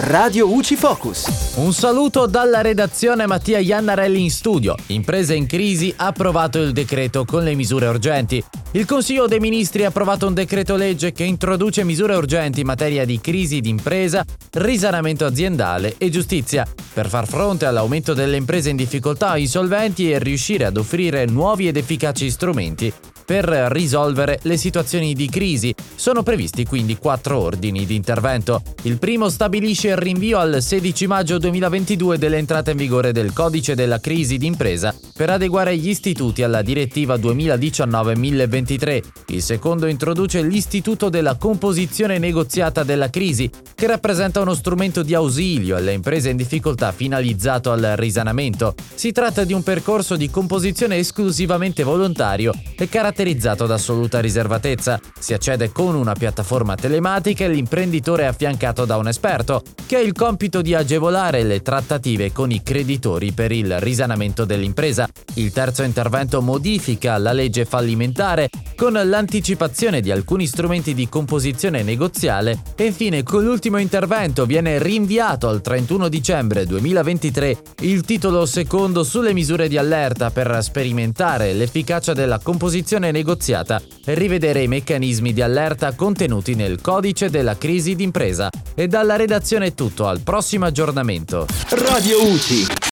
Radio UCI Focus. Un saluto dalla redazione Mattia Iannarelli in studio. Imprese in crisi ha approvato il decreto con le misure urgenti. Il Consiglio dei Ministri ha approvato un decreto legge che introduce misure urgenti in materia di crisi d'impresa, risanamento aziendale e giustizia, per far fronte all'aumento delle imprese in difficoltà o insolventi e riuscire ad offrire nuovi ed efficaci strumenti per risolvere le situazioni di crisi. Sono previsti quindi quattro ordini di intervento. Il primo stabilisce il rinvio al 16 maggio 2022 dell'entrata in vigore del codice della crisi d'impresa per adeguare gli istituti alla direttiva 2019-1023. Il secondo introduce l'istituto della composizione negoziata della crisi, che rappresenta uno strumento di ausilio alle imprese in difficoltà finalizzato al risanamento. Si tratta di un percorso di composizione esclusivamente volontario e caratterizzato caratterizzato da assoluta riservatezza. Si accede con una piattaforma telematica e l'imprenditore è affiancato da un esperto, che ha il compito di agevolare le trattative con i creditori per il risanamento dell'impresa. Il terzo intervento modifica la legge fallimentare con l'anticipazione di alcuni strumenti di composizione negoziale e infine con l'ultimo intervento viene rinviato al 31 dicembre 2023 il titolo secondo sulle misure di allerta per sperimentare l'efficacia della composizione negoziata e rivedere i meccanismi di allerta contenuti nel codice della crisi d'impresa. E dalla redazione è tutto, al prossimo aggiornamento. Radio UCI.